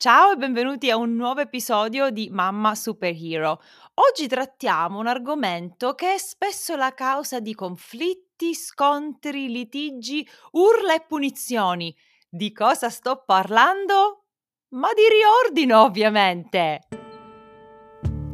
Ciao e benvenuti a un nuovo episodio di Mamma Superhero. Oggi trattiamo un argomento che è spesso la causa di conflitti, scontri, litigi, urla e punizioni. Di cosa sto parlando? Ma di riordino, ovviamente!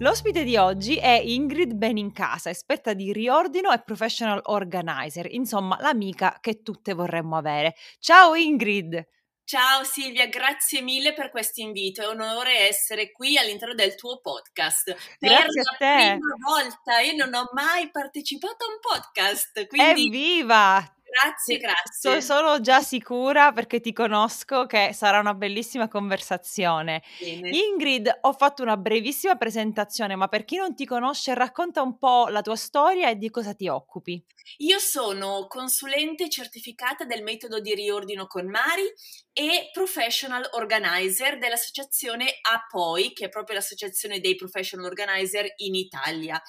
L'ospite di oggi è Ingrid Benincasa, esperta di riordino e professional organizer, insomma l'amica che tutte vorremmo avere. Ciao Ingrid! Ciao Silvia, grazie mille per questo invito, è un onore essere qui all'interno del tuo podcast. Grazie per a te! la prima volta, io non ho mai partecipato a un podcast, quindi... Evviva! Grazie, grazie. So, sono già sicura perché ti conosco che sarà una bellissima conversazione. Bene. Ingrid, ho fatto una brevissima presentazione, ma per chi non ti conosce, racconta un po' la tua storia e di cosa ti occupi. Io sono consulente certificata del metodo di riordino con Mari e professional organizer dell'associazione APOI, che è proprio l'associazione dei professional organizer in Italia.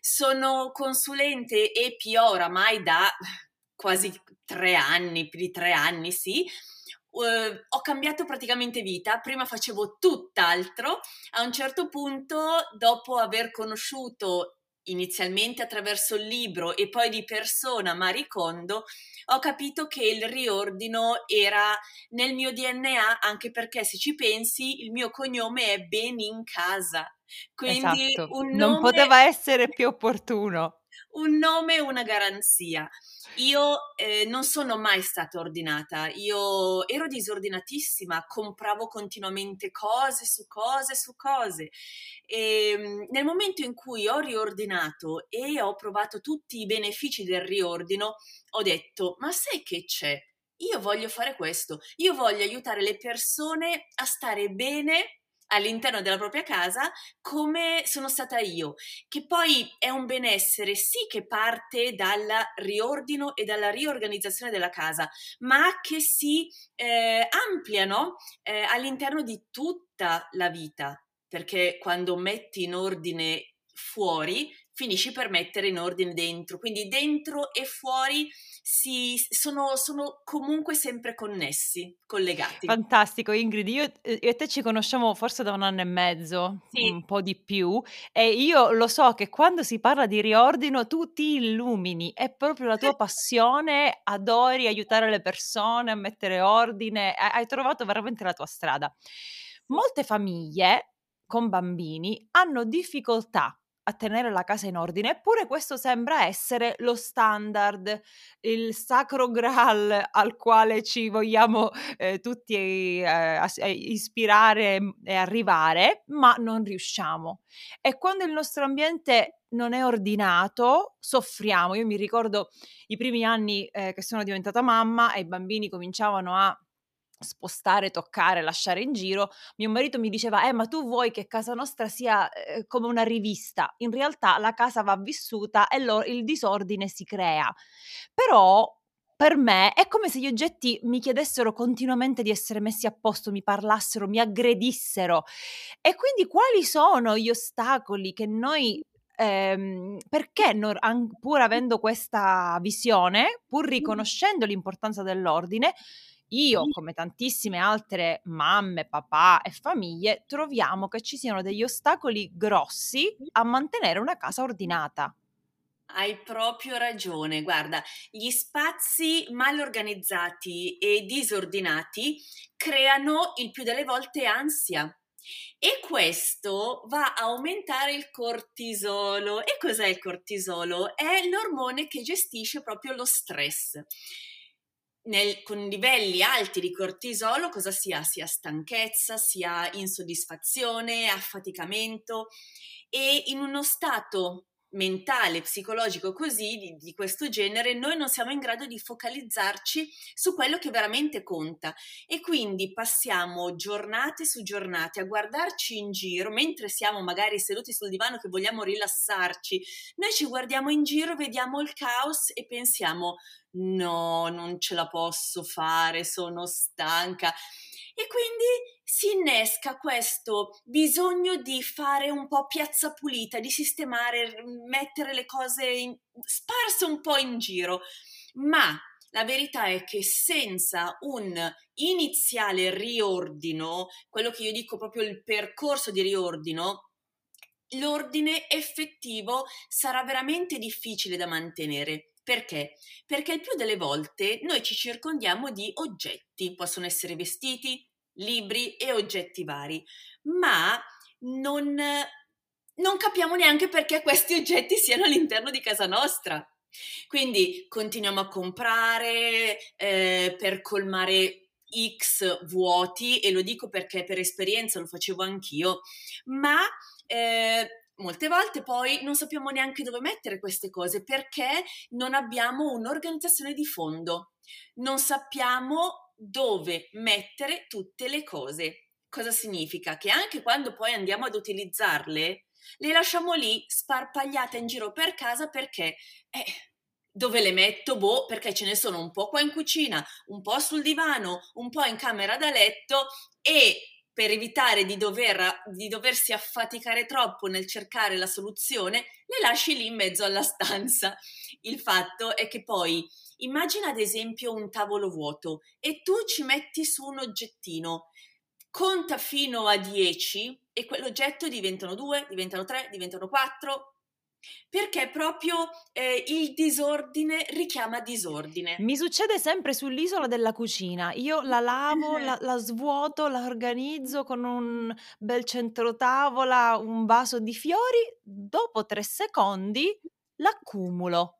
Sono consulente e PO oramai da quasi tre anni, più di tre anni, sì. Uh, ho cambiato praticamente vita, prima facevo tutt'altro, a un certo punto, dopo aver conosciuto inizialmente attraverso il libro e poi di persona Marie Kondo, ho capito che il riordino era nel mio DNA, anche perché se ci pensi il mio cognome è Ben in casa. Quindi esatto. un nome, non poteva essere più opportuno. Un nome e una garanzia. Io eh, non sono mai stata ordinata, io ero disordinatissima, compravo continuamente cose su cose su cose e ehm, nel momento in cui ho riordinato e ho provato tutti i benefici del riordino, ho detto, ma sai che c'è? Io voglio fare questo, io voglio aiutare le persone a stare bene all'interno della propria casa come sono stata io, che poi è un benessere sì che parte dal riordino e dalla riorganizzazione della casa, ma che si eh, ampliano eh, all'interno di tutta la vita, perché quando metti in ordine fuori finisci per mettere in ordine dentro, quindi dentro e fuori si, sono, sono, comunque sempre connessi, collegati. Fantastico Ingrid, io, io, e te ci conosciamo forse da un anno e mezzo, sì. un po' di più, e io lo so che quando si parla di riordino tu ti illumini, è proprio la tua passione, adori aiutare le persone a mettere ordine, hai trovato veramente la tua strada. Molte famiglie con bambini hanno difficoltà a tenere la casa in ordine, eppure questo sembra essere lo standard, il sacro graal al quale ci vogliamo eh, tutti eh, eh, ispirare e arrivare, ma non riusciamo. E quando il nostro ambiente non è ordinato, soffriamo. Io mi ricordo i primi anni eh, che sono diventata mamma e i bambini cominciavano a spostare, toccare, lasciare in giro, mio marito mi diceva, eh ma tu vuoi che casa nostra sia eh, come una rivista, in realtà la casa va vissuta e lo, il disordine si crea, però per me è come se gli oggetti mi chiedessero continuamente di essere messi a posto, mi parlassero, mi aggredissero e quindi quali sono gli ostacoli che noi ehm, perché non, pur avendo questa visione, pur riconoscendo l'importanza dell'ordine, io, come tantissime altre mamme, papà e famiglie, troviamo che ci siano degli ostacoli grossi a mantenere una casa ordinata. Hai proprio ragione, guarda, gli spazi mal organizzati e disordinati creano il più delle volte ansia. E questo va a aumentare il cortisolo. E cos'è il cortisolo? È l'ormone che gestisce proprio lo stress nel, con livelli alti di cortisolo cosa sia? Sia stanchezza, sia insoddisfazione, affaticamento e in uno stato mentale, psicologico così, di, di, questo genere, noi non siamo in grado di focalizzarci su quello che veramente conta. E quindi passiamo giornate su giornate a guardarci in giro mentre siamo magari seduti sul divano che vogliamo rilassarci, noi ci guardiamo in giro, vediamo il caos e pensiamo no, non ce la posso fare, sono stanca e quindi si innesca questo bisogno di fare un po' piazza pulita, di sistemare, mettere le cose in, sparse un po' in giro, ma la verità è che senza un iniziale riordino, quello che io dico proprio il percorso di riordino, l'ordine effettivo sarà veramente difficile da mantenere. Perché? Perché il più delle volte noi ci circondiamo di oggetti, possono essere vestiti, libri e oggetti vari, ma non, non capiamo neanche perché questi oggetti siano all'interno di casa nostra. Quindi continuiamo a comprare eh, per colmare X vuoti e lo dico perché per esperienza lo facevo anch'io, ma eh, molte volte poi non sappiamo neanche dove mettere queste cose perché non abbiamo un'organizzazione di fondo, non sappiamo dove mettere tutte le cose. Cosa significa? Che anche quando poi andiamo ad utilizzarle, le lasciamo lì sparpagliate in giro per casa perché eh, dove le metto? Boh, perché ce ne sono un po' qua in cucina, un po' sul divano, un po' in camera da letto e per evitare di, dover, di doversi affaticare troppo nel cercare la soluzione, le lasci lì in mezzo alla stanza. Il fatto è che poi immagina ad esempio un tavolo vuoto e tu ci metti su un oggettino, conta fino a 10 e quell'oggetto diventano 2, diventano 3, diventano 4, perché proprio eh, il disordine richiama disordine. Mi succede sempre sull'isola della cucina. Io la lavo, la, la, svuoto, la organizzo con un bel centro tavola, un vaso di fiori. Dopo tre secondi l'accumulo.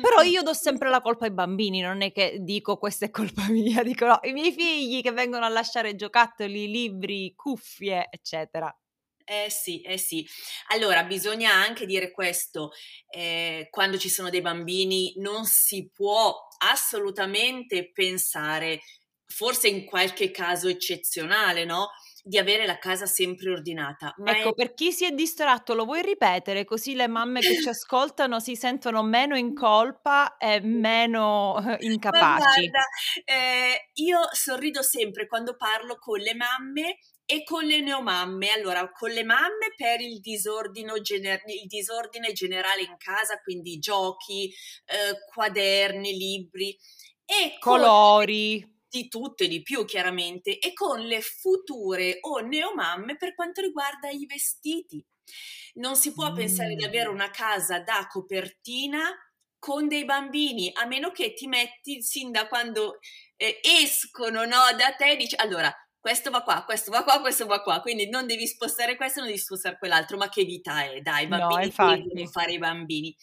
Però io do sempre la colpa ai bambini, non è che dico questa è colpa mia, dico no, i miei figli che vengono a lasciare giocattoli, libri, cuffie, eccetera. Eh sì, eh sì. Allora, bisogna anche dire questo, eh, quando ci sono dei bambini non si può assolutamente pensare, forse in qualche caso eccezionale, no? Di avere la casa sempre ordinata. Ma ecco, è... per chi si è distratto, lo vuoi ripetere? Così le mamme che ci ascoltano si sentono meno in colpa e meno eh, incapaci. guarda, eh, io sorrido sempre quando parlo con le mamme e con le neomamme. Allora, con le mamme per il, gener- il disordine generale in casa, quindi giochi, eh, quaderni, libri e colori. di tutto e di più, chiaramente, e con le future o neomamme per quanto riguarda i vestiti. Non si può mm. pensare di avere mm. una casa da copertina con dei bambini, a meno che ti metti sin da quando eh, escono no, da te, dici allora questo va qua, questo va qua, questo va qua, quindi non devi spostare questo, non devi spostare quell'altro, ma che vita è? Dai, i bambini no, devono fare i bambini.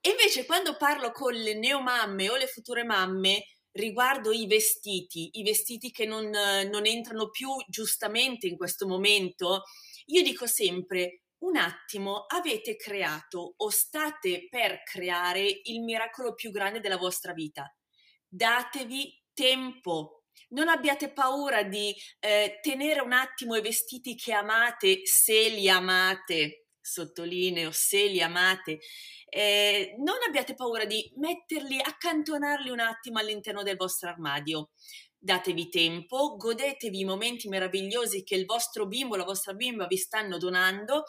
E invece quando parlo con le neomamme o le future mamme riguardo i vestiti, i vestiti che non, non entrano più giustamente in questo momento, io dico sempre un attimo, avete creato o state per creare il miracolo più grande della vostra vita. Datevi tempo, non abbiate paura di eh, tenere un attimo i vestiti che amate, se li amate, sottolineo, se li amate. Eh, non abbiate paura di metterli, accantonarli un attimo all'interno del vostro armadio. Datevi tempo, godetevi i momenti meravigliosi che il vostro bimbo, la vostra bimba vi stanno donando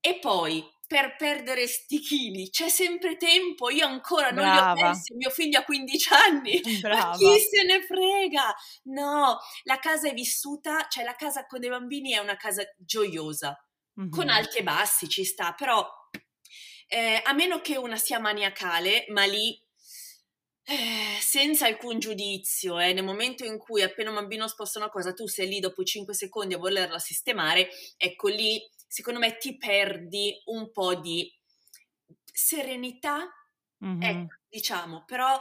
e poi per perdere sti chili, c'è sempre tempo, io ancora non Brava. li ho persi, mio figlio ha 15 anni, Brava. ma chi se ne frega? No, la casa è vissuta, cioè la casa con dei bambini è una casa gioiosa, mm-hmm. con alti e bassi ci sta, però eh, a meno che una sia maniacale, ma lì eh, senza alcun giudizio, eh, nel momento in cui appena un bambino sposta una cosa, tu sei lì dopo 5 secondi a volerla sistemare, ecco lì secondo me ti perdi un po' di serenità, mm-hmm. ecco, diciamo, però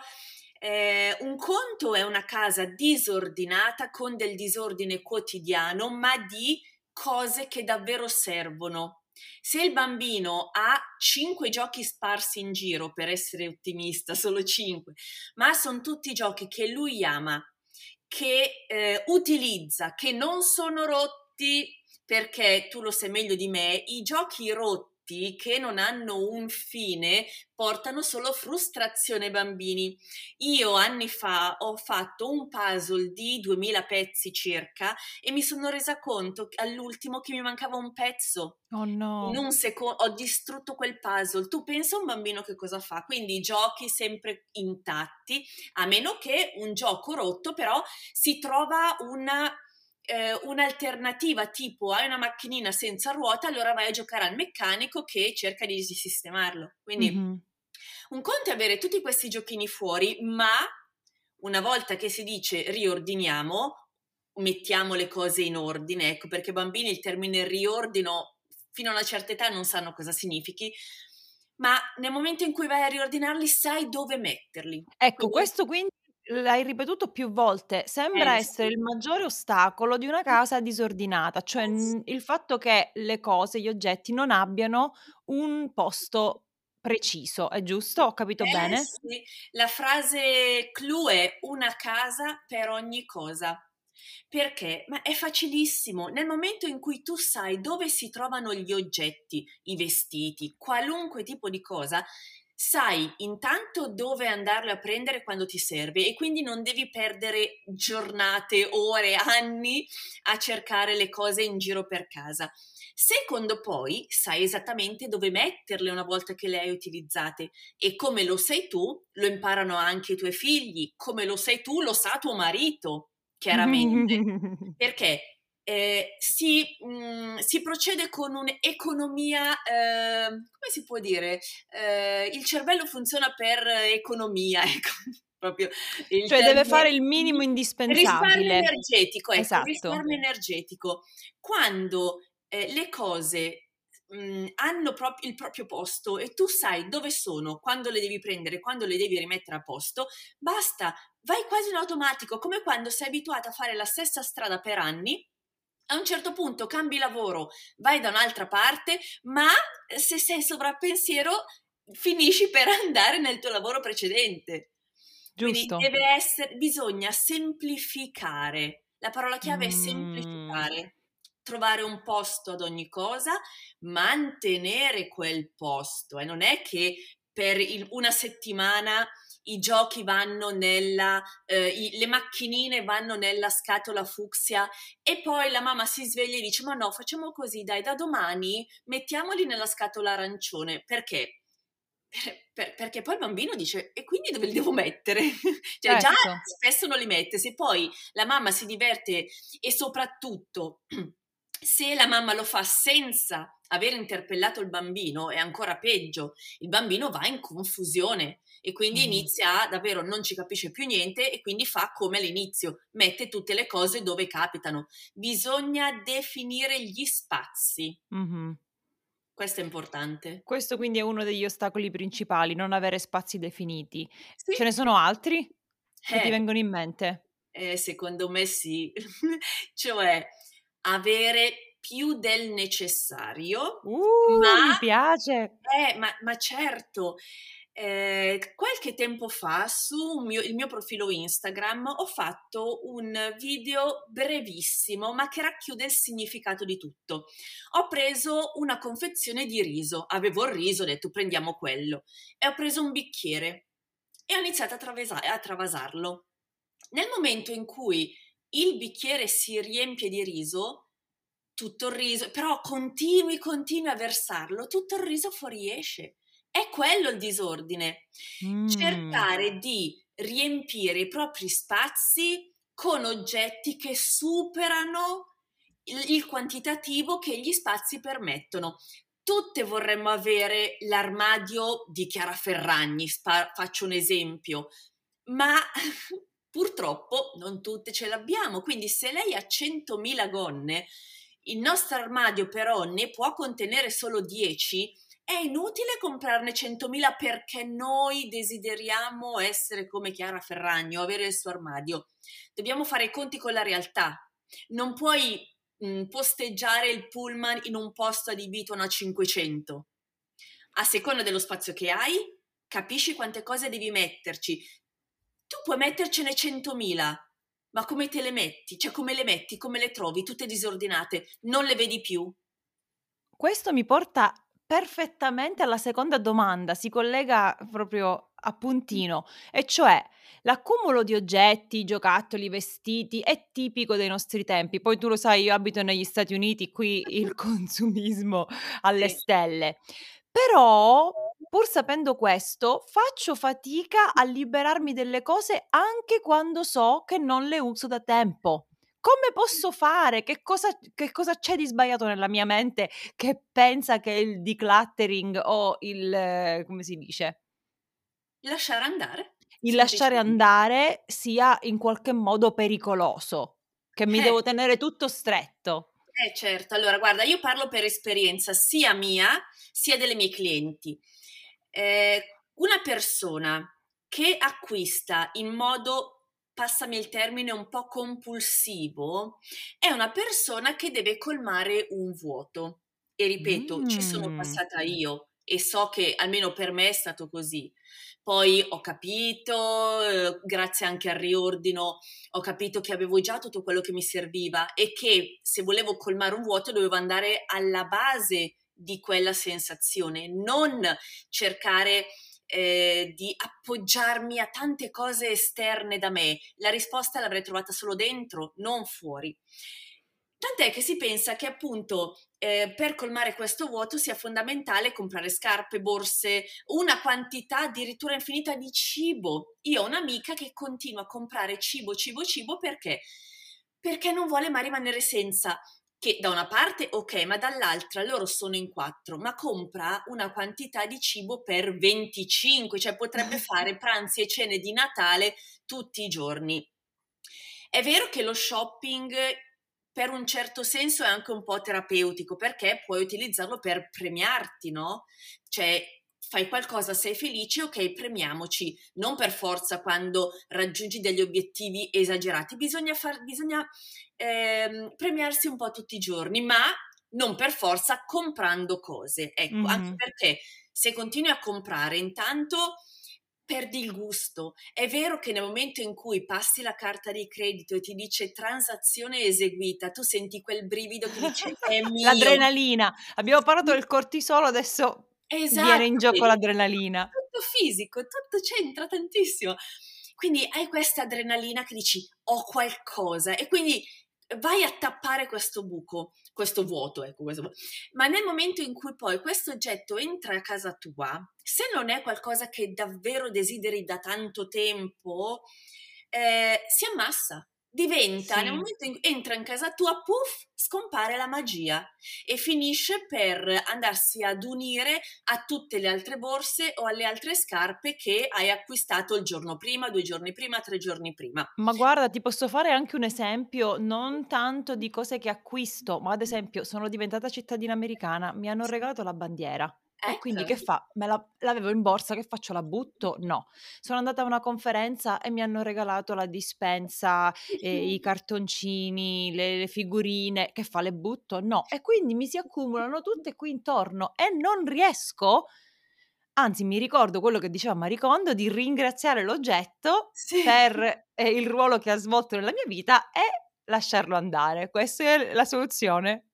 eh, un conto è una casa disordinata con del disordine quotidiano, ma di cose che davvero servono. Se il bambino ha cinque giochi sparsi in giro, per essere ottimista, solo cinque, ma sono tutti giochi che lui ama, che eh, utilizza, che non sono rotti, perché tu lo sai meglio di me, i giochi rotti che non hanno un fine portano solo frustrazione ai bambini. Io anni fa ho fatto un puzzle di 2000 pezzi circa e mi sono resa conto all'ultimo che mi mancava un pezzo. Oh no. In un secondo ho distrutto quel puzzle. Tu pensa a un bambino che cosa fa? Quindi giochi sempre intatti, a meno che un gioco rotto però si trova una eh, un'alternativa tipo hai una macchinina senza ruota, allora vai a giocare al meccanico che cerca di sistemarlo. Quindi mm-hmm. un conto è avere tutti questi giochini fuori, ma una volta che si dice riordiniamo, mettiamo le cose in ordine, ecco perché bambini il termine riordino fino a una certa età non sanno cosa significhi, ma nel momento in cui vai a riordinarli sai dove metterli. Ecco, quindi, questo quindi L'hai ripetuto più volte, sembra Eh, essere il maggiore ostacolo di una casa disordinata, cioè n il fatto che le cose, gli oggetti non abbiano un posto preciso, è giusto? Ho capito Eh bene? sì, la frase clou è una casa per ogni cosa. Perché? Ma è facilissimo. Nel momento in cui tu sai dove si trovano gli oggetti, i vestiti, qualunque tipo di cosa, sai intanto dove andarlo a prendere quando ti serve e quindi non devi perdere giornate, ore, anni a cercare le cose in giro per casa. Secondo poi sai esattamente dove metterle una volta che le hai utilizzate e come lo sai tu, lo imparano anche i tuoi figli, come lo sai tu, lo sa tuo marito, chiaramente. Perché eh, si, mh, mm, si, procede con un'economia, eh, come si può dire? Eh, il cervello funziona per economia, ecco. Proprio cioè deve fare il minimo indispensabile. Risparmio energetico, ecco, esatto. risparmio energetico. Quando eh, le cose mm, hanno prop- il proprio posto e tu sai dove sono, quando le devi prendere, quando le devi rimettere a posto, basta, vai quasi in automatico, come quando sei abituata a fare la stessa strada per anni a un certo punto cambi lavoro, vai da un'altra parte, ma se sei sovrappensiero finisci per andare nel tuo lavoro precedente. Giusto. Quindi deve essere, bisogna semplificare. La parola chiave mm. è semplificare. Trovare un posto ad ogni cosa, mantenere quel posto. E non è che per il, una settimana i giochi vanno nella, eh, i, le macchinine vanno nella scatola fucsia e poi la mamma si sveglia e dice ma no facciamo così dai da domani mettiamoli nella scatola arancione perché? Per, per, perché poi il bambino dice e quindi dove li devo mettere? cioè ecco. già spesso non li mette, se poi la mamma si diverte e soprattutto se la mamma lo fa senza aver interpellato il bambino è ancora peggio, il bambino va in confusione e quindi mm. inizia a davvero non ci capisce più niente e quindi fa come all'inizio, mette tutte le cose dove capitano. Bisogna definire gli spazi. Mm-hmm. Questo è importante. Questo quindi è uno degli ostacoli principali, non avere spazi definiti. Sì. Ce ne sono altri che eh, ti vengono in mente? Eh, secondo me sì, cioè avere più del necessario. Uh, ma, mi piace! Eh, ma, ma certo, eh, qualche tempo fa su mio, mio profilo Instagram ho fatto un video brevissimo ma che racchiude il significato di tutto. Ho preso una confezione di riso, avevo il riso, ho detto prendiamo quello e ho preso un bicchiere e ho iniziato a, travesa- a travasarlo. Nel momento in cui il bicchiere si riempie di riso, tutto il riso, però continui, continui a versarlo, tutto il riso fuoriesce. È quello il disordine. Mm. Cercare di riempire i propri spazi con oggetti che superano il, il quantitativo che gli spazi permettono. Tutte vorremmo avere l'armadio di Chiara Ferragni, spa- faccio un esempio, ma purtroppo non tutte ce l'abbiamo. Quindi se lei ha 100.000 gonne, il nostro armadio però ne può contenere solo 10 è inutile comprarne 100.000 perché noi desideriamo essere come Chiara Ferragni o avere il suo armadio. Dobbiamo fare i conti con la realtà. Non puoi mh, mm, posteggiare il pullman in un posto adibito a una 500. A seconda dello spazio che hai, capisci quante cose devi metterci. Tu puoi mettercene 100.000, ma come te le metti? Cioè come le metti? Come le trovi? Tutte disordinate, non le vedi più? Questo mi porta perfettamente alla seconda domanda, si collega proprio a puntino, e cioè l'accumulo di oggetti, giocattoli, vestiti è tipico dei nostri tempi. Poi tu lo sai, io abito negli Stati Uniti, qui il consumismo alle stelle. Però, pur sapendo questo, faccio fatica a liberarmi delle cose anche quando so che non le uso da tempo. Come posso fare? Che cosa, che cosa c'è di sbagliato nella mia mente che pensa che il decluttering o il... come si dice? Lasciare andare. Il lasciare andare sia in qualche modo pericoloso, che mi eh. devo tenere tutto stretto. Eh certo, allora guarda, io parlo per esperienza sia mia sia delle mie clienti. Eh, una persona che acquista in modo, passami il termine, un po' compulsivo, è una persona che deve colmare un vuoto. E ripeto, mm. ci sono passata io e so che almeno per me è stato così. Poi ho capito, eh, grazie anche al riordino, ho capito che avevo già tutto quello che mi serviva e che se volevo colmare un vuoto dovevo andare alla base di quella sensazione, non cercare eh, di appoggiarmi a tante cose esterne da me. La risposta l'avrei trovata solo dentro, non fuori. Tant'è che si pensa che appunto eh, per colmare questo vuoto sia fondamentale comprare scarpe, borse, una quantità addirittura infinita di cibo. Io ho un'amica che continua a comprare cibo, cibo, cibo perché? Perché non vuole mai rimanere senza. Che da una parte ok, ma dall'altra loro sono in quattro, ma compra una quantità di cibo per 25, cioè potrebbe fare pranzi e cene di Natale tutti i giorni. È vero che lo shopping per un certo senso è anche un po' terapeutico perché puoi utilizzarlo per premiarti, no? Cioè fai qualcosa, sei felice, ok, premiamoci, non per forza quando raggiungi degli obiettivi esagerati, bisogna, far, bisogna ehm, premiarsi un po' tutti i giorni, ma non per forza comprando cose, ecco, mm-hmm. anche perché se continui a comprare intanto perdi il gusto. È vero che nel momento in cui passi la carta di credito e ti dice transazione eseguita, tu senti quel brivido che dice è mio. L'adrenalina. Abbiamo parlato del cortisolo, adesso esatto, viene in gioco l'adrenalina. Tutto fisico, tutto c'entra tantissimo. Quindi hai questa adrenalina che dici ho qualcosa e quindi vai a tappare questo buco, questo vuoto, ecco, questo vuoto. ma nel momento in cui poi questo oggetto entra a casa tua, se non è qualcosa che davvero desideri da tanto tempo, eh, si ammassa, diventa, sì. nel momento in cui entra in casa tua, puff, scompare la magia e finisce per andarsi ad unire a tutte le altre borse o alle altre scarpe che hai acquistato il giorno prima, due giorni prima, tre giorni prima. Ma guarda, ti posso fare anche un esempio, non tanto di cose che acquisto, ma ad esempio sono diventata cittadina americana, mi hanno regalato la bandiera. E quindi che ecco. fa? Me la, l'avevo in borsa, che faccio? La butto? No. Sono andata a una conferenza e mi hanno regalato la dispensa, eh, i cartoncini, le, le, figurine. Che fa? Le butto? No. E quindi mi si accumulano tutte qui intorno e non riesco. Anzi, mi ricordo quello che diceva Maricondo di ringraziare l'oggetto sì. per eh, il ruolo che ha svolto nella mia vita e lasciarlo andare. Questa è la soluzione.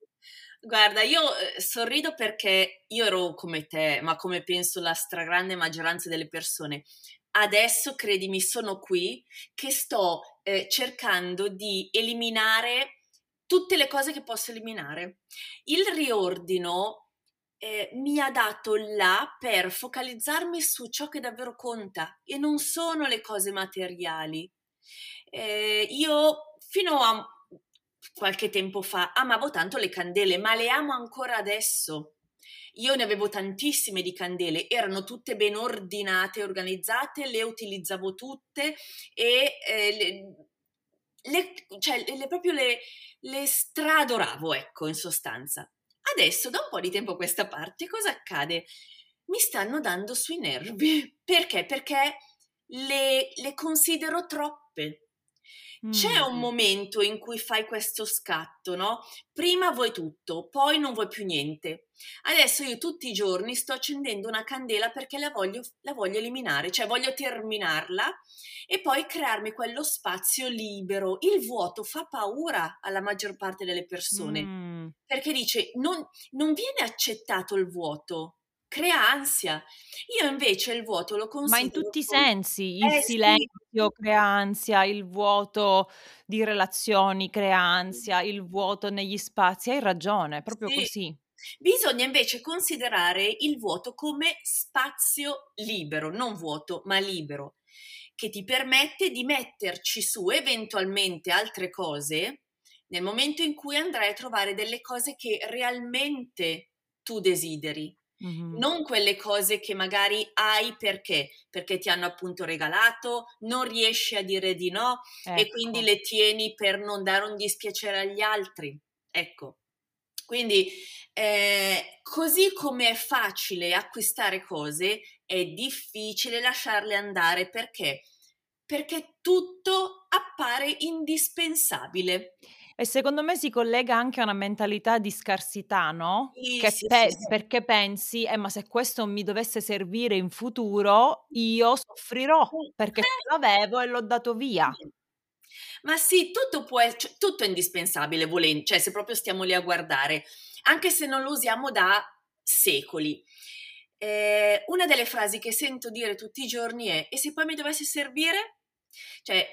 Guarda, io eh, sorrido perché io ero come te, ma come penso la stragrande maggioranza delle persone. Adesso, credimi, sono qui che sto eh, cercando di eliminare tutte le cose che posso eliminare. Il riordino eh, mi ha dato là per focalizzarmi su ciò che davvero conta e non sono le cose materiali. Eh, io fino a qualche tempo fa amavo tanto le candele, ma le amo ancora adesso. Io ne avevo tantissime di candele, erano tutte ben ordinate, organizzate, le utilizzavo tutte e eh, le, le, cioè, le, proprio le, le stradoravo, ecco, in sostanza. Adesso, da un po' di tempo a questa parte, cosa accade? Mi stanno dando sui nervi. Perché? Perché le, le considero troppe C'è un momento in cui fai questo scatto, no? Prima vuoi tutto, poi non vuoi più niente. Adesso io tutti i giorni sto accendendo una candela perché la voglio, la voglio eliminare, cioè voglio terminarla e poi crearmi quello spazio libero. Il vuoto fa paura alla maggior parte delle persone mm. perché dice non, non viene accettato il vuoto, crea ansia. Io invece il vuoto lo considero... Ma in tutti i sensi, il eh, silenzio sì. crea ansia, il vuoto di relazioni crea ansia, il vuoto negli spazi, hai ragione, è proprio sì. così. Bisogna invece considerare il vuoto come spazio libero, non vuoto, ma libero, che ti permette di metterci su eventualmente altre cose nel momento in cui andrai a trovare delle cose che realmente tu desideri. Mm-hmm. Non quelle cose che magari hai perché? Perché ti hanno appunto regalato, non riesci a dire di no ecco. e quindi le tieni per non dare un dispiacere agli altri. Ecco. Quindi, eh, così come è facile acquistare cose, è difficile lasciarle andare perché? Perché tutto appare indispensabile. E secondo me si collega anche a una mentalità di scarsità, no? Sì, sì, pe- sì. Perché pensi, eh, ma se questo mi dovesse servire in futuro, io soffrirò perché Eh, l'avevo e l'ho dato via. Ma sì, tutto, può, cioè, tutto è indispensabile, volendo, cioè se proprio stiamo lì a guardare, anche se non lo usiamo da secoli. Eh, una delle frasi che sento dire tutti i giorni è: E se poi mi dovesse servire? Cioè,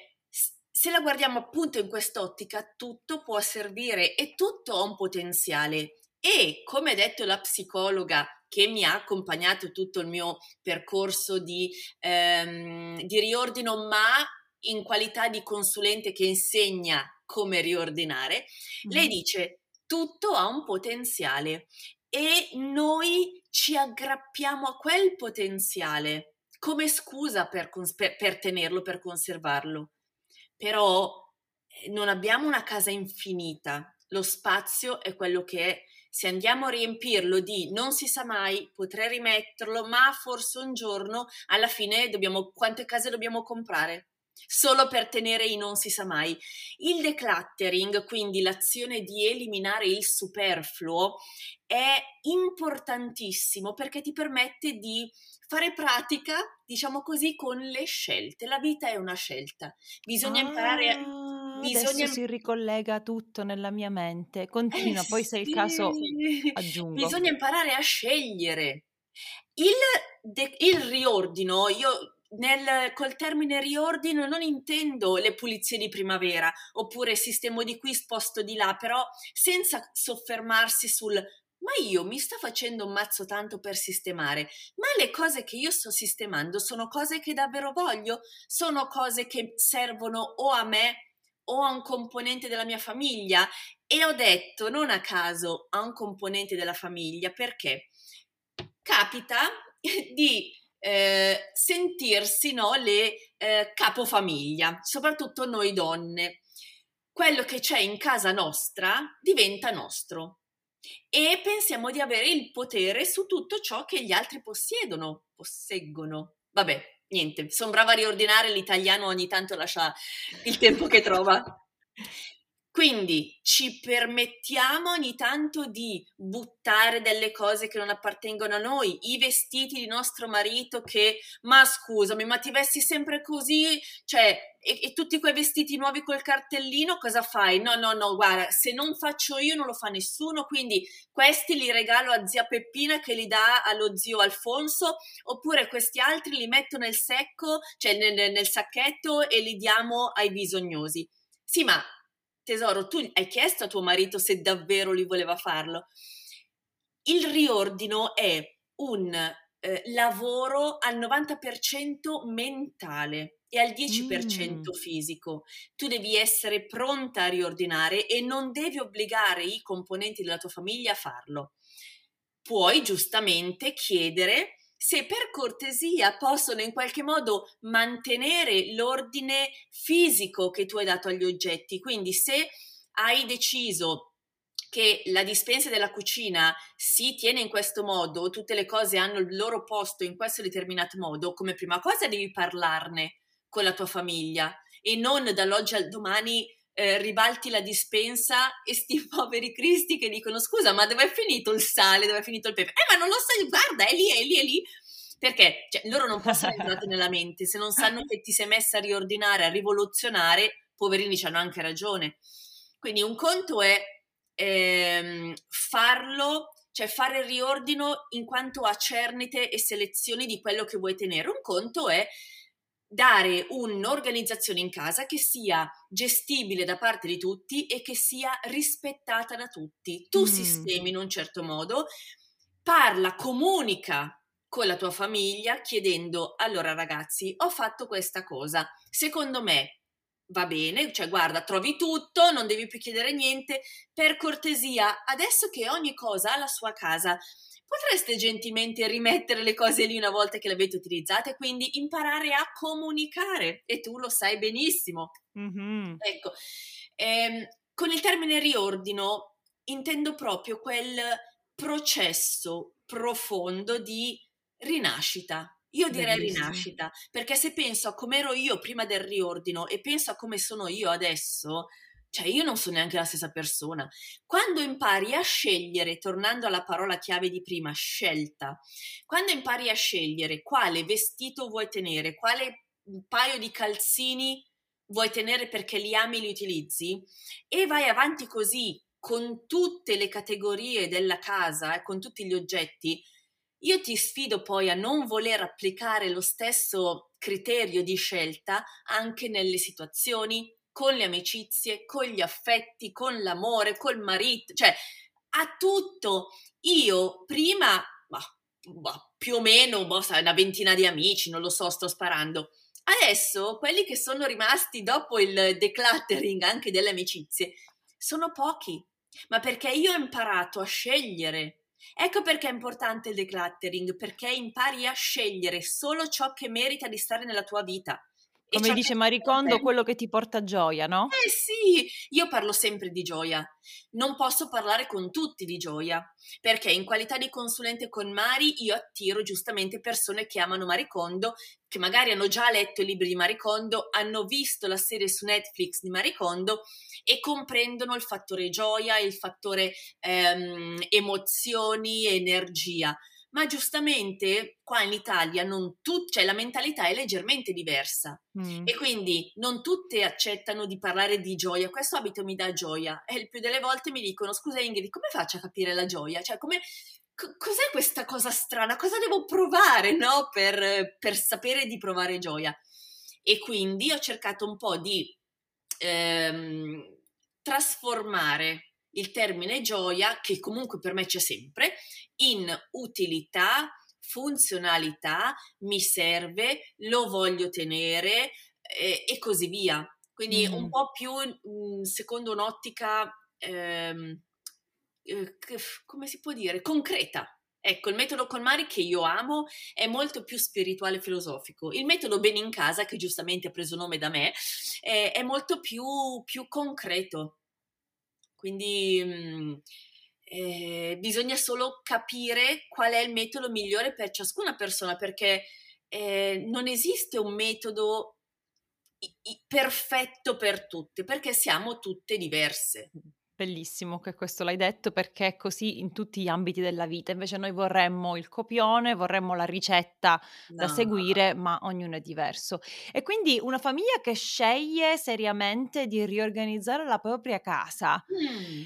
se la guardiamo appunto in quest'ottica, tutto può servire e tutto ha un potenziale. E come ha detto la psicologa che mi ha accompagnato tutto il mio percorso di, ehm, di riordino, ma in qualità di consulente che insegna come riordinare, mm-hmm. lei dice tutto ha un potenziale e noi ci aggrappiamo a quel potenziale come scusa per, per, per tenerlo, per conservarlo però eh, non abbiamo una casa infinita, lo spazio è quello che è. Se andiamo a riempirlo di non si sa mai, potrei rimetterlo, ma forse un giorno alla fine dobbiamo quante case dobbiamo comprare? Solo per tenere i non si sa mai. Il decluttering, quindi l'azione di eliminare il superfluo, è importantissimo perché ti permette di fare pratica, diciamo così, con le scelte. La vita è una scelta. Bisogna ah, imparare a... Bisogna... Adesso si ricollega tutto nella mia mente. Continua, eh, poi se è il caso aggiungo. Bisogna imparare a scegliere. Il, de- il riordino, io nel, col termine riordino non intendo le pulizie di primavera oppure sistema di qui sposto di là, però senza soffermarsi sul ma io mi sto facendo un mazzo tanto per sistemare, ma le cose che io sto sistemando sono cose che davvero voglio, sono cose che servono o a me o a un componente della mia famiglia? E ho detto non a caso a un componente della famiglia perché capita di eh, sentirsi no, le eh, capofamiglia, soprattutto noi donne. Quello che c'è in casa nostra diventa nostro e pensiamo di avere il potere su tutto ciò che gli altri possiedono, posseggono. Vabbè, niente, sono brava a riordinare l'italiano, ogni tanto lascia il tempo che trova. Quindi ci permettiamo ogni tanto di buttare delle cose che non appartengono a noi, i vestiti di nostro marito che, ma scusami, ma ti vesti sempre così? Cioè, e, e, tutti quei vestiti nuovi col cartellino, cosa fai? No, no, no, guarda, se non faccio io non lo fa nessuno, quindi questi li regalo a zia Peppina che li dà allo zio Alfonso, oppure questi altri li metto nel secco, cioè nel, nel sacchetto e li diamo ai bisognosi. Sì, ma tesoro, tu hai chiesto a tuo marito se davvero lui voleva farlo. Il riordino è un eh, lavoro al 90% mentale e al 10% mm. fisico. Tu devi essere pronta a riordinare e non devi obbligare i componenti della tua famiglia a farlo. Puoi giustamente chiedere se per cortesia possono in qualche modo mantenere l'ordine fisico che tu hai dato agli oggetti. Quindi se hai deciso che la dispensa della cucina si tiene in questo modo, tutte le cose hanno il loro posto in questo determinato modo, come prima cosa devi parlarne con la tua famiglia e non dall'oggi al domani eh, ribalti la dispensa e sti poveri cristi che dicono scusa ma dove è finito il sale, dove è finito il pepe? Eh ma non lo sai, guarda, è lì, è lì, è lì. Perché cioè, loro non possono entrare nella mente, se non sanno che ti sei messa a riordinare, a rivoluzionare, poverini hanno anche ragione. Quindi un conto è ehm, farlo, cioè fare il riordino in quanto a cernite e selezioni di quello che vuoi tenere. Un conto è dare un'organizzazione in casa che sia gestibile da parte di tutti e che sia rispettata da tutti. Tu mm. sistemi in un certo modo, parla, comunica con la tua famiglia chiedendo allora ragazzi ho fatto questa cosa, secondo me va bene, cioè guarda, trovi tutto, non devi più chiedere niente, per cortesia, adesso che ogni cosa ha la sua casa, potreste gentilmente rimettere le cose lì una volta che le avete utilizzate, quindi imparare a comunicare e tu lo sai benissimo. Mm-hmm. Ecco, ehm, con il termine riordino intendo proprio quel processo profondo di rinascita. Io direi Bellissimo. rinascita, perché se penso a come ero io prima del riordino e penso a come sono io adesso, cioè io non sono neanche la stessa persona. Quando impari a scegliere, tornando alla parola chiave di prima, scelta, quando impari a scegliere quale vestito vuoi tenere, quale paio di calzini vuoi tenere perché li ami e li utilizzi, e vai avanti così con tutte le categorie della casa, eh, con tutti gli oggetti, io ti sfido poi a non voler applicare lo stesso criterio di scelta anche nelle situazioni, con le amicizie, con gli affetti, con l'amore, col marito, cioè a tutto. Io prima, bah, bah, più o meno, boh, una ventina di amici, non lo so, sto sparando. Adesso quelli che sono rimasti dopo il decluttering anche delle amicizie sono pochi, ma perché io ho imparato a scegliere Ecco perché è importante il decluttering, perché impari a scegliere solo ciò che merita di stare nella tua vita. Come dice Maricondo, quello che ti porta gioia, no? Eh sì, io parlo sempre di gioia. Non posso parlare con tutti di gioia, perché in qualità di consulente con Mari io attiro giustamente persone che amano Maricondo, che magari hanno già letto i libri di Maricondo, hanno visto la serie su Netflix di Maricondo e comprendono il fattore gioia, il fattore ehm, emozioni, energia ma giustamente qua in Italia non tutte, cioè la mentalità è leggermente diversa mm. e quindi non tutte accettano di parlare di gioia. Questo abito mi dà gioia e il più delle volte mi dicono scusa Ingrid, come faccio a capire la gioia? Cioè come, c- cos'è questa cosa strana? Cosa devo provare no? per, per sapere di provare gioia? E quindi ho cercato un po' di ehm, trasformare il termine gioia, che comunque per me c'è sempre, in utilità, funzionalità, mi serve, lo voglio tenere eh, e così via. Quindi mm. un po' più mh, mm, secondo un'ottica, ehm, eh, come si può dire, concreta. Ecco, il metodo Colmari che io amo è molto più spirituale e filosofico. Il metodo Bene in casa, che giustamente ha preso nome da me, è, è molto più, più concreto. Quindi mh, mm, eh, bisogna solo capire qual è il metodo migliore per ciascuna persona, perché eh, non esiste un metodo i- i- perfetto per tutte, perché siamo tutte diverse. Bellissimo che questo l'hai detto perché è così in tutti gli ambiti della vita. Invece noi vorremmo il copione, vorremmo la ricetta no. da seguire, ma ognuno è diverso. E quindi una famiglia che sceglie seriamente di riorganizzare la propria casa. Mm.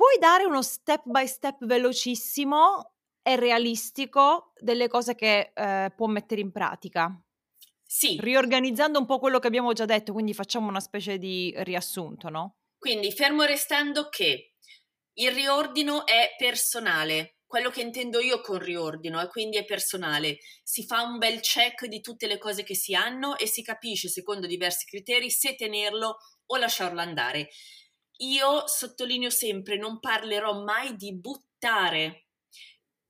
Puoi dare uno step by step velocissimo e realistico delle cose che eh, può mettere in pratica? Sì. Riorganizzando un po' quello che abbiamo già detto, quindi facciamo una specie di riassunto, no? Quindi fermo restando che il riordino è personale, quello che intendo io con riordino e quindi è personale. Si fa un bel check di tutte le cose che si hanno e si capisce secondo diversi criteri se tenerlo o lasciarlo andare. Io sottolineo sempre, non parlerò mai di buttare.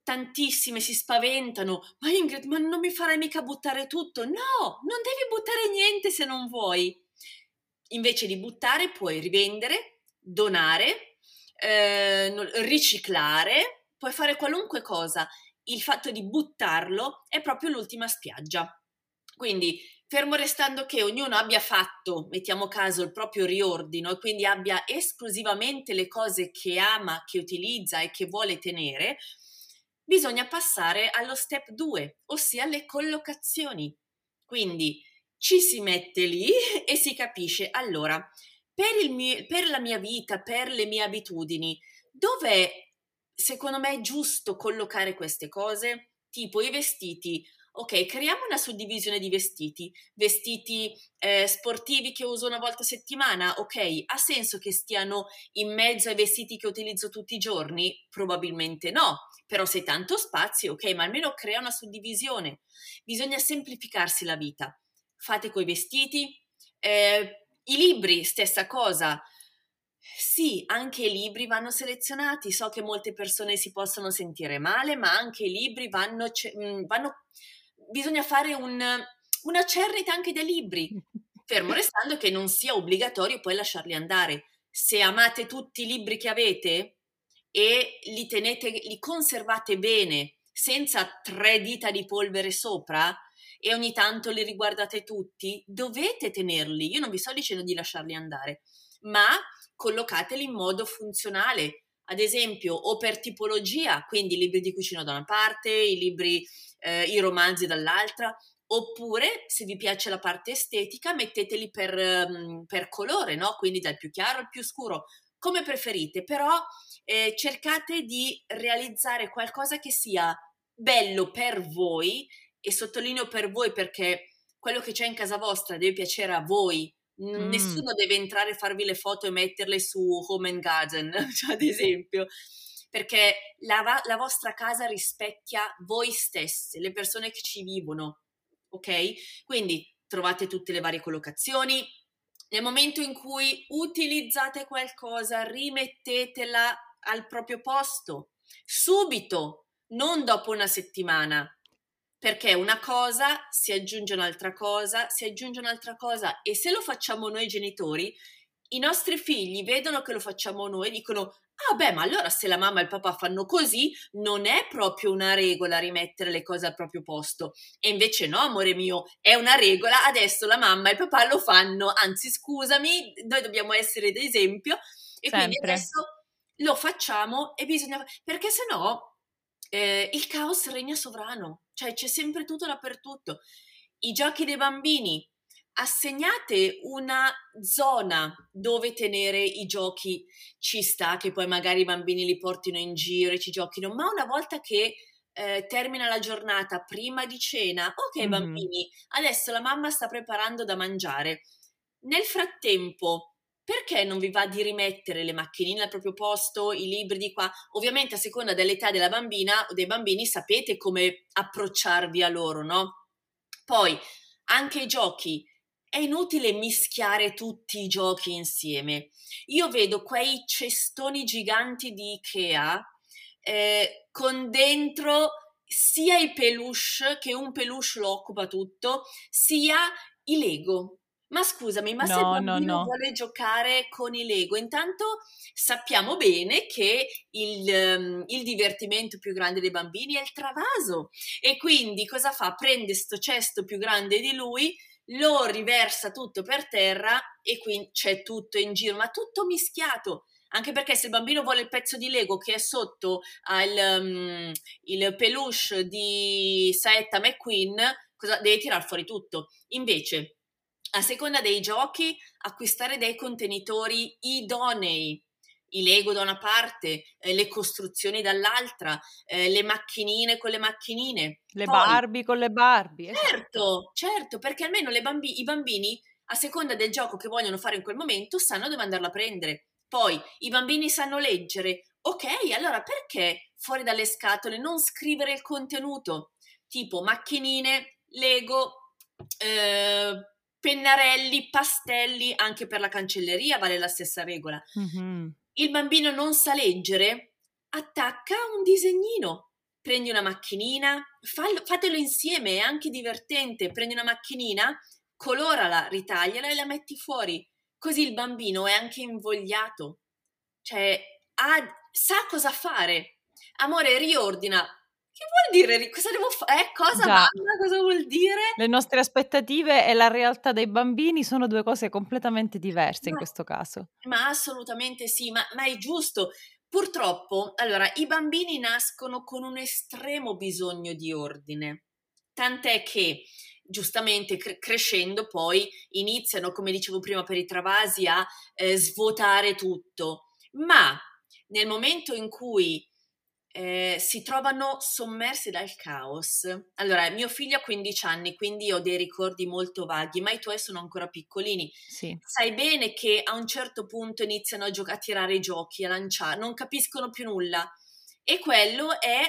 Tantissime si spaventano, ma Ingrid, ma non mi farai mica buttare tutto? No, non devi buttare niente se non vuoi invece di buttare puoi rivendere, donare, eh, riciclare, puoi fare qualunque cosa. Il fatto di buttarlo è proprio l'ultima spiaggia. Quindi fermo restando che ognuno abbia fatto, mettiamo caso, il proprio riordino e quindi abbia esclusivamente le cose che ama, che utilizza e che vuole tenere, bisogna passare allo step 2, ossia le collocazioni. Quindi ci si mette lì e si capisce, allora, per, mio, per la mia vita, per le mie abitudini, dov'è secondo me giusto collocare queste cose? Tipo i vestiti ok, creiamo una suddivisione di vestiti, vestiti eh, sportivi che uso una volta a settimana, ok, ha senso che stiano in mezzo ai vestiti che utilizzo tutti i giorni? Probabilmente no, però se tanto spazio, ok, ma almeno crea una suddivisione. Bisogna semplificarsi la vita. Fate coi vestiti, eh, i libri, stessa cosa. Sì, anche i libri vanno selezionati. So che molte persone si possono sentire male, ma anche i libri vanno, mm, vanno bisogna fare un, una cernita anche dei libri, fermo restando che non sia obbligatorio poi lasciarli andare. Se amate tutti i libri che avete e li tenete, li conservate bene, senza tre dita di polvere sopra, e ogni tanto li riguardate tutti, dovete tenerli. Io non vi sto dicendo di lasciarli andare, ma collocateli in modo funzionale. Ad esempio, o per tipologia, quindi i libri di cucina da una parte, i libri eh, i romanzi dall'altra, oppure se vi piace la parte estetica metteteli per, um, per colore, no? quindi dal più chiaro al più scuro, come preferite, però eh, cercate di realizzare qualcosa che sia bello per voi e sottolineo per voi perché quello che c'è in casa vostra deve piacere a voi. Mm. Nessuno deve entrare a farvi le foto e metterle su Home and Garden, cioè, ad esempio perché la, la vostra casa rispecchia voi stesse, le persone che ci vivono, ok? Quindi trovate tutte le varie collocazioni. Nel momento in cui utilizzate qualcosa, rimettetela al proprio posto, subito, non dopo una settimana, perché una cosa si aggiunge un'altra cosa, si aggiunge un'altra cosa e se lo facciamo noi genitori, i nostri figli vedono che lo facciamo noi e dicono Ah beh, ma allora se la mamma e il papà fanno così, non è proprio una regola rimettere le cose al proprio posto. E invece no, amore mio, è una regola, adesso la mamma e il papà lo fanno, anzi scusami, noi dobbiamo essere d'esempio e Sempre. quindi adesso lo facciamo e bisogna... perché se no eh, il caos regna sovrano, cioè c'è sempre tutto dappertutto. I giochi dei bambini assegnate una zona dove tenere i giochi, ci sta che poi magari i bambini li portino in giro e ci giochino, ma una volta che eh, termina la giornata prima di cena, ok mm-hmm. bambini, adesso la mamma sta preparando da mangiare. Nel frattempo, perché non vi va di rimettere le macchinine al proprio posto, i libri di qua? Ovviamente a seconda dell'età della bambina o dei bambini sapete come approcciarvi a loro, no? Poi anche i giochi, è inutile mischiare tutti i giochi insieme. Io vedo quei cestoni giganti di Ikea eh, con dentro sia i peluche, che un peluche lo occupa tutto, sia i Lego. Ma scusami, ma no, se il bambino no, no. vuole giocare con i Lego, intanto sappiamo bene che il, um, il, divertimento più grande dei bambini è il travaso. E quindi cosa fa? Prende sto cesto più grande di lui, lo riversa tutto per terra e quindi c'è tutto in giro, ma tutto mischiato. Anche perché se il bambino vuole il pezzo di Lego che è sotto al um, il peluche di Saetta McQueen, cosa, deve tirar fuori tutto. Invece, a seconda dei giochi, acquistare dei contenitori idonei i Lego da una parte, eh, le costruzioni dall'altra, eh, le macchinine con le macchinine. Le Poi, Barbie con le Barbie. Esatto. Certo, certo, perché almeno bambi- i bambini, a seconda del gioco che vogliono fare in quel momento, sanno dove andarla a prendere. Poi i bambini sanno leggere. Ok, allora perché fuori dalle scatole non scrivere il contenuto? Tipo macchinine, Lego, eh, pennarelli, pastelli, anche per la cancelleria vale la stessa regola. Mm-hmm il bambino non sa leggere, attacca un disegnino. Prendi una macchinina, fallo, fatelo insieme, è anche divertente. Prendi una macchinina, colorala, ritagliala e la metti fuori. Così il bambino è anche invogliato. Cioè, ha, sa cosa fare. Amore, riordina. Che vuol dire? Cosa devo fare? Eh, cosa Già. mamma? Cosa vuol dire? Le nostre aspettative e la realtà dei bambini sono due cose completamente diverse ma, in questo caso. Ma assolutamente sì, ma, ma è giusto. Purtroppo, allora, i bambini nascono con un estremo bisogno di ordine, tant'è che giustamente cre- crescendo poi iniziano, come dicevo prima per i travasi, a eh, svuotare tutto. Ma nel momento in cui eh, si trovano sommersi dal caos. Allora, mio figlio ha 15 anni, quindi ho dei ricordi molto vaghi, ma i tuoi sono ancora piccolini. Sì. Sai bene che a un certo punto iniziano a, gioc- a tirare i giochi, a lanciare, non capiscono più nulla. E quello è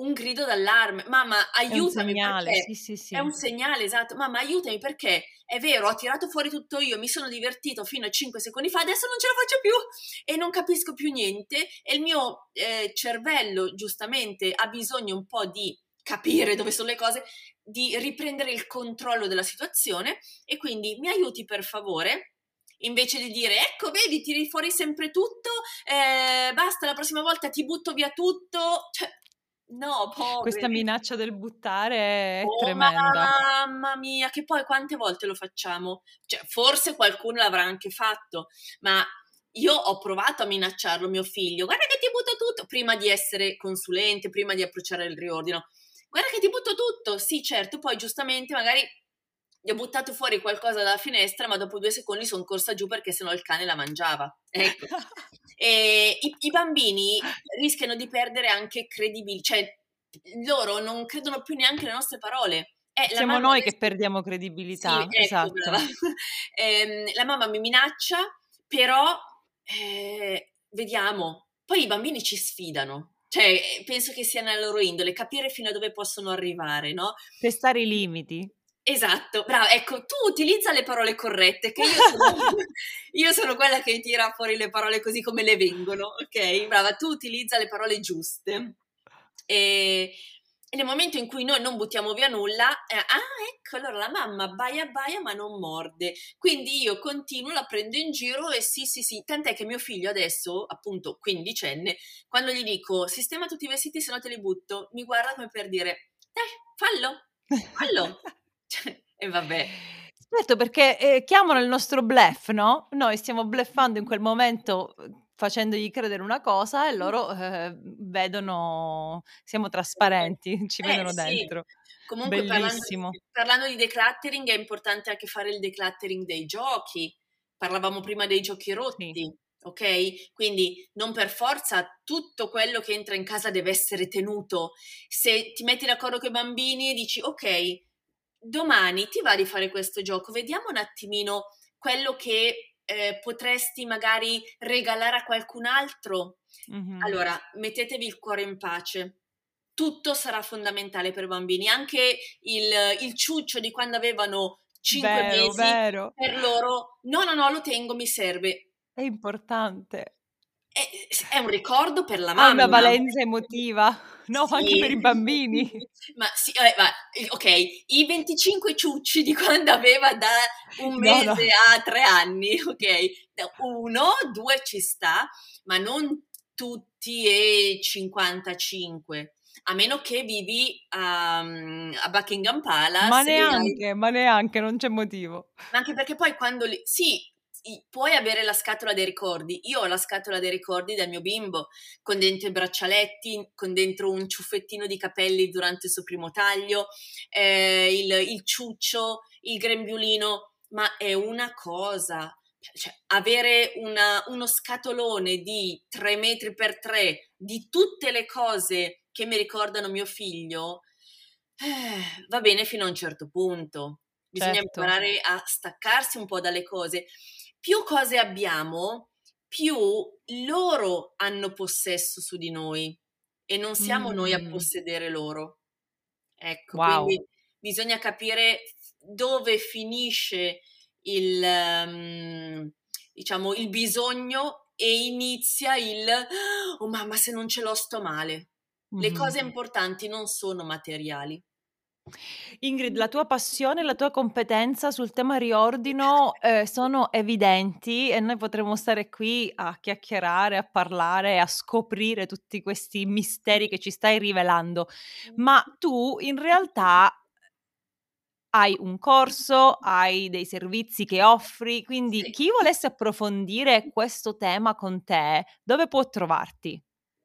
un grido d'allarme. Mamma, aiutami. È un segnale, sì, sì, sì. È un segnale, esatto. Mamma, aiutami perché è vero, ho tirato fuori tutto io, mi sono divertito fino a 5 secondi fa, adesso non ce la faccio più e non capisco più niente e il mio eh, cervello giustamente ha bisogno un po' di capire dove sono le cose, di riprendere il controllo della situazione e quindi mi aiuti per favore invece di dire ecco vedi tiri fuori sempre tutto eh, basta la prossima volta ti butto via tutto cioè No, poveri. Questa minaccia del buttare è oh, tremenda. Mamma mia, che poi quante volte lo facciamo? Cioè, forse qualcuno l'avrà anche fatto, ma io ho provato a minacciarlo, mio figlio, guarda che ti butto tutto, prima di essere consulente, prima di approcciare il riordino. Guarda che ti butto tutto, sì certo, poi giustamente magari gli ho buttato fuori qualcosa dalla finestra, ma dopo due secondi sono corsa giù perché sennò il cane la mangiava. Ecco. e i, i, bambini rischiano di perdere anche credibilità, cioè loro non credono più neanche alle nostre parole. Eh, Siamo noi che perdiamo credibilità. Sì, ecco, esatto. eh, la mamma mi minaccia, però eh, vediamo. Poi i bambini ci sfidano. Cioè, penso che sia nella loro indole capire fino a dove possono arrivare, no? Testare i limiti. Esatto, brava, ecco, tu utilizza le parole corrette, che io sono, io sono, quella che tira fuori le parole così come le vengono, ok? Brava, tu utilizza le parole giuste. E, e nel momento in cui noi non buttiamo via nulla, eh, ah, ecco, allora la mamma baia baia ma non morde. Quindi io continuo, la prendo in giro e sì, sì, sì. Tant'è che mio figlio adesso, appunto quindicenne, quando gli dico sistema tutti i vestiti se no te li butto, mi guarda come per dire, dai, fallo, fallo. e vabbè. Certo, perché eh, chiamano il nostro bluff, no? Noi stiamo bluffando in quel momento uhm, facendogli credere una cosa e loro eh, vedono, siamo trasparenti, ci eh, vedono dentro. Comunque Bellissimo. Parlando, parlando di decluttering è importante anche fare il decluttering dei giochi. Parlavamo prima dei giochi rotti. Sì. Ok? Quindi non per forza tutto quello che entra in casa deve essere tenuto. Se ti metti d'accordo con i bambini e dici ok, domani ti va di fare questo gioco, vediamo un attimino quello che eh, potresti magari regalare a qualcun altro. Mm-hmm. Allora, mettetevi il cuore in pace. Tutto sarà fondamentale per i bambini, anche il, il ciuccio di quando avevano 5 vero, mesi vero. per loro. No, no, no, lo tengo, mi serve. È importante. È, è un ricordo per la mamma. Ha una valenza emotiva. No, sì. anche per i bambini. Ma sì, eh, ma, ok, i 25 ciucci di quando aveva da un mese no, no. a tre anni, ok? Uno, due ci sta, ma non tutti e 55 a meno che vivi a, a Buckingham Palace. Ma neanche, hai... ma neanche, non c'è motivo. Ma anche perché poi quando li... Sì, puoi avere la scatola dei ricordi. Io ho la scatola dei ricordi del mio bimbo, con dentro i braccialetti, con dentro un ciuffettino di capelli durante il suo primo taglio, eh, il, il, ciuccio, il grembiulino, ma è una cosa. Cioè, avere una, uno scatolone di 3 metri per 3 di tutte le cose che mi ricordano mio figlio, eh, va bene fino a un certo punto. Bisogna certo. imparare a staccarsi un po' dalle cose più cose abbiamo, più loro hanno possesso su di noi e non siamo mm. noi a mm. possedere loro. Ecco, wow. quindi bisogna capire dove finisce il, um, diciamo, il bisogno e inizia il oh mamma se non ce l'ho sto male. Le cose importanti non sono materiali. Ingrid, la tua passione e la tua competenza sul tema riordino, ehm, sono evidenti e noi potremmo stare qui a chiacchierare, a parlare, a scoprire tutti questi misteri che ci stai rivelando. Ma tu in realtà hai un corso, hai dei servizi che offri, quindi Sì. chi volesse approfondire questo tema con te, dove può trovarti?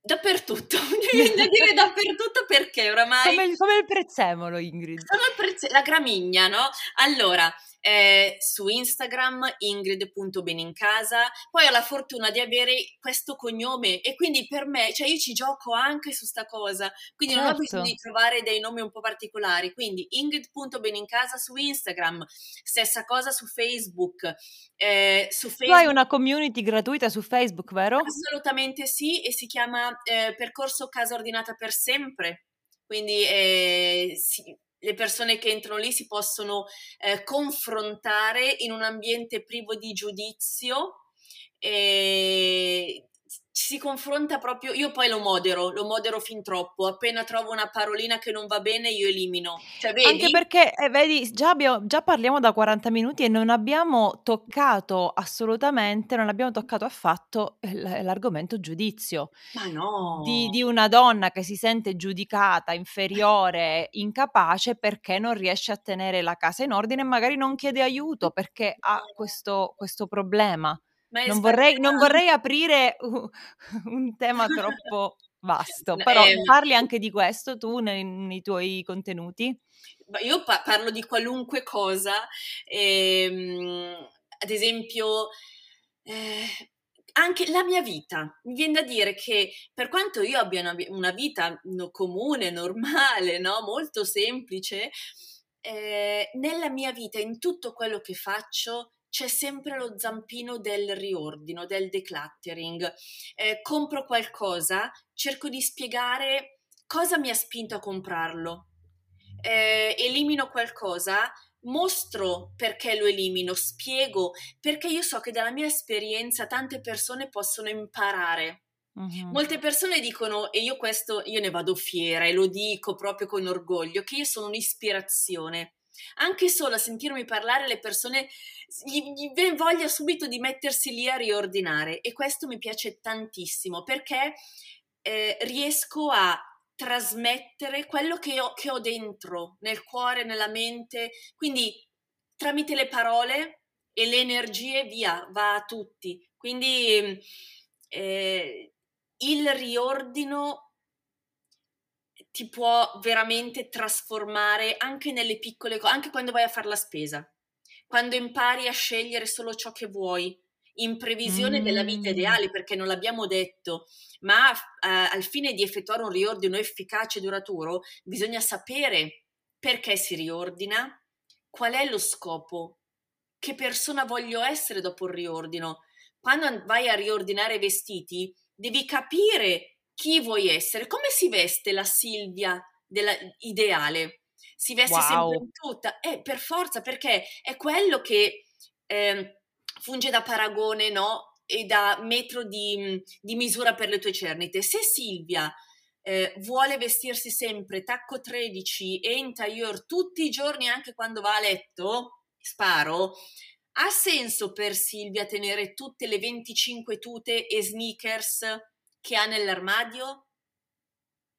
Dappertutto, mi viene da dire dappertutto perché oramai Come il come il prezzemolo Ingrid. Sono il prezze la gramigna, no, allora, ehm, su Instagram ingrid.benincasa, poi ho la fortuna di avere questo cognome e quindi per me cioè io ci gioco anche su 'sta cosa, quindi non ho bisogno di Certo. trovare dei nomi un po' particolari, quindi ingrid.benincasa su Instagram, stessa cosa su Facebook, ehm, su Tu hai Facebook una community gratuita su Facebook, vero? Assolutamente sì, e si chiama, ehm, Percorso Casa Ordinata per Sempre. Quindi, ehm, sì, le persone che entrano lì si possono, ehm, confrontare in un ambiente privo di giudizio, ci si confronta proprio io poi lo modero, lo modero fin troppo. Appena trovo una parolina che non va bene io elimino. Cioè Anche perché, eh, vedi, già abbia già parliamo da 40 minuti e non abbiamo toccato assolutamente, non abbiamo toccato affatto l l'argomento giudizio. Ma Di di no! una donna che si sente giudicata inferiore, incapace perché non riesce a tenere la casa in ordine e magari non chiede aiuto perché No, ha no. questo questo problema. Non vorrei non vorrei aprire un tema troppo vasto, però ehm parli anche di questo tu nei nei tuoi contenuti? Io pa parlo di qualunque cosa, ehm, ad esempio, ehm, anche la mia vita. Mi vien da dire che per quanto io abbia una una vita no comune, normale, no, molto semplice, ehm, nella mia vita, in tutto quello che faccio, c'è sempre lo zampino del riordino, del decluttering. Ehm, compro qualcosa, cerco di spiegare cosa mi ha spinto a comprarlo. Ehm, elimino qualcosa, mostro perché lo elimino, spiego, perché io so che dalla mia esperienza tante persone possono imparare. Mh-mh. Molte persone dicono, e io questo io ne vado fiera e lo dico proprio con orgoglio, che io sono un'ispirazione. Anche solo a sentirmi parlare le persone gli gli voglia subito di mettersi lì a riordinare e questo mi piace tantissimo perché, ehm, riesco a trasmettere quello che ho che ho dentro, nel cuore, nella mente, quindi tramite le parole e le energie via, va a tutti. Quindi, ehm, il riordino ti può veramente trasformare anche nelle piccole co anche quando vai a far la spesa. Quando impari a scegliere solo ciò che vuoi, in previsione della vita Mh. ideale, perché non l'abbiamo detto, ma a al fine di effettuare un riordino efficace e duraturo, bisogna sapere perché si riordina, qual è lo scopo, che persona voglio essere dopo il riordino. Quando an vai a riordinare vestiti, devi capire chi vuoi essere. Come si veste la Silvia della ideale? Si veste sempre Wow. in tuta? Eh, per forza, perché è quello che, ehm, funge da paragone, no, e da metro di di misura per le tue cernite. Se Silvia, ehm, vuole vestirsi sempre tacco 13 e in tailleur tutti i giorni, anche quando va a letto, sparo, ha senso per Silvia tenere tutte le 25 tute e sneakers che ha nell'armadio?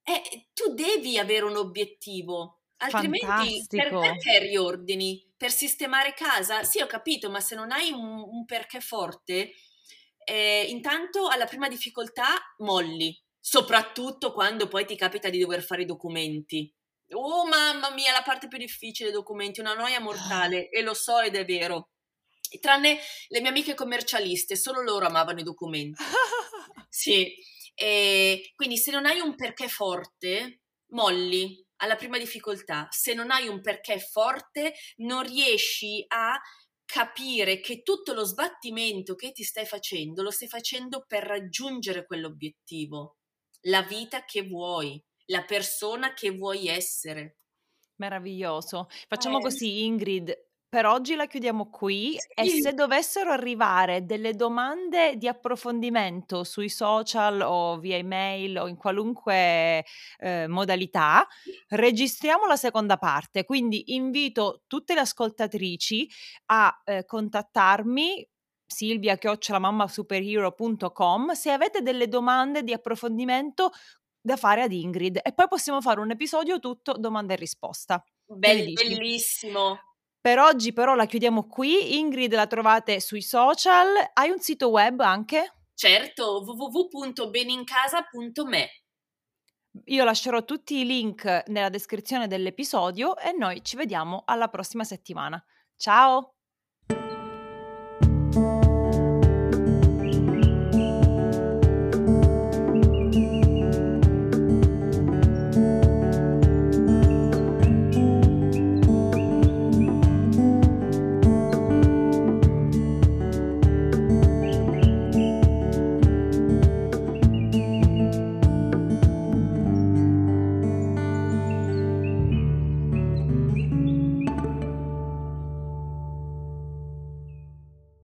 Eh, tu devi avere un obiettivo, altrimenti per Fantastico. perché riordini? Per sistemare casa? Sì, ho capito, ma se non hai un un perché forte, ehm, intanto alla prima difficoltà molli, soprattutto quando poi ti capita di dover fare i documenti. Oh, mamma mia, la parte più difficile, i documenti, una noia mortale e lo so ed è vero. Tranne le mie amiche commercialiste, solo loro amavano i documenti. Sì, ehm, quindi se non hai un perché forte, molli alla prima difficoltà. Se non hai un perché forte, non riesci a capire che tutto lo sbattimento che ti stai facendo, lo stai facendo per raggiungere quell'obiettivo, la vita che vuoi, la persona che vuoi essere. Meraviglioso. Facciamo Eh. così Ingrid, per oggi la chiudiamo qui sì. e se dovessero arrivare delle domande di approfondimento sui social o via email o in qualunque eh, modalità, registriamo la seconda parte. Quindi invito tutte le ascoltatrici a eh, contattarmi silvia superhero.com se avete delle domande di approfondimento da fare ad Ingrid e poi possiamo fare un episodio tutto domanda e risposta. Bell- bellissimo. Per oggi però la chiudiamo qui. Ingrid la trovate sui social. Hai un sito web anche? Certo, www.benincasa.me. Io lascerò tutti i link nella descrizione dell'episodio e noi ci vediamo alla prossima settimana. Ciao!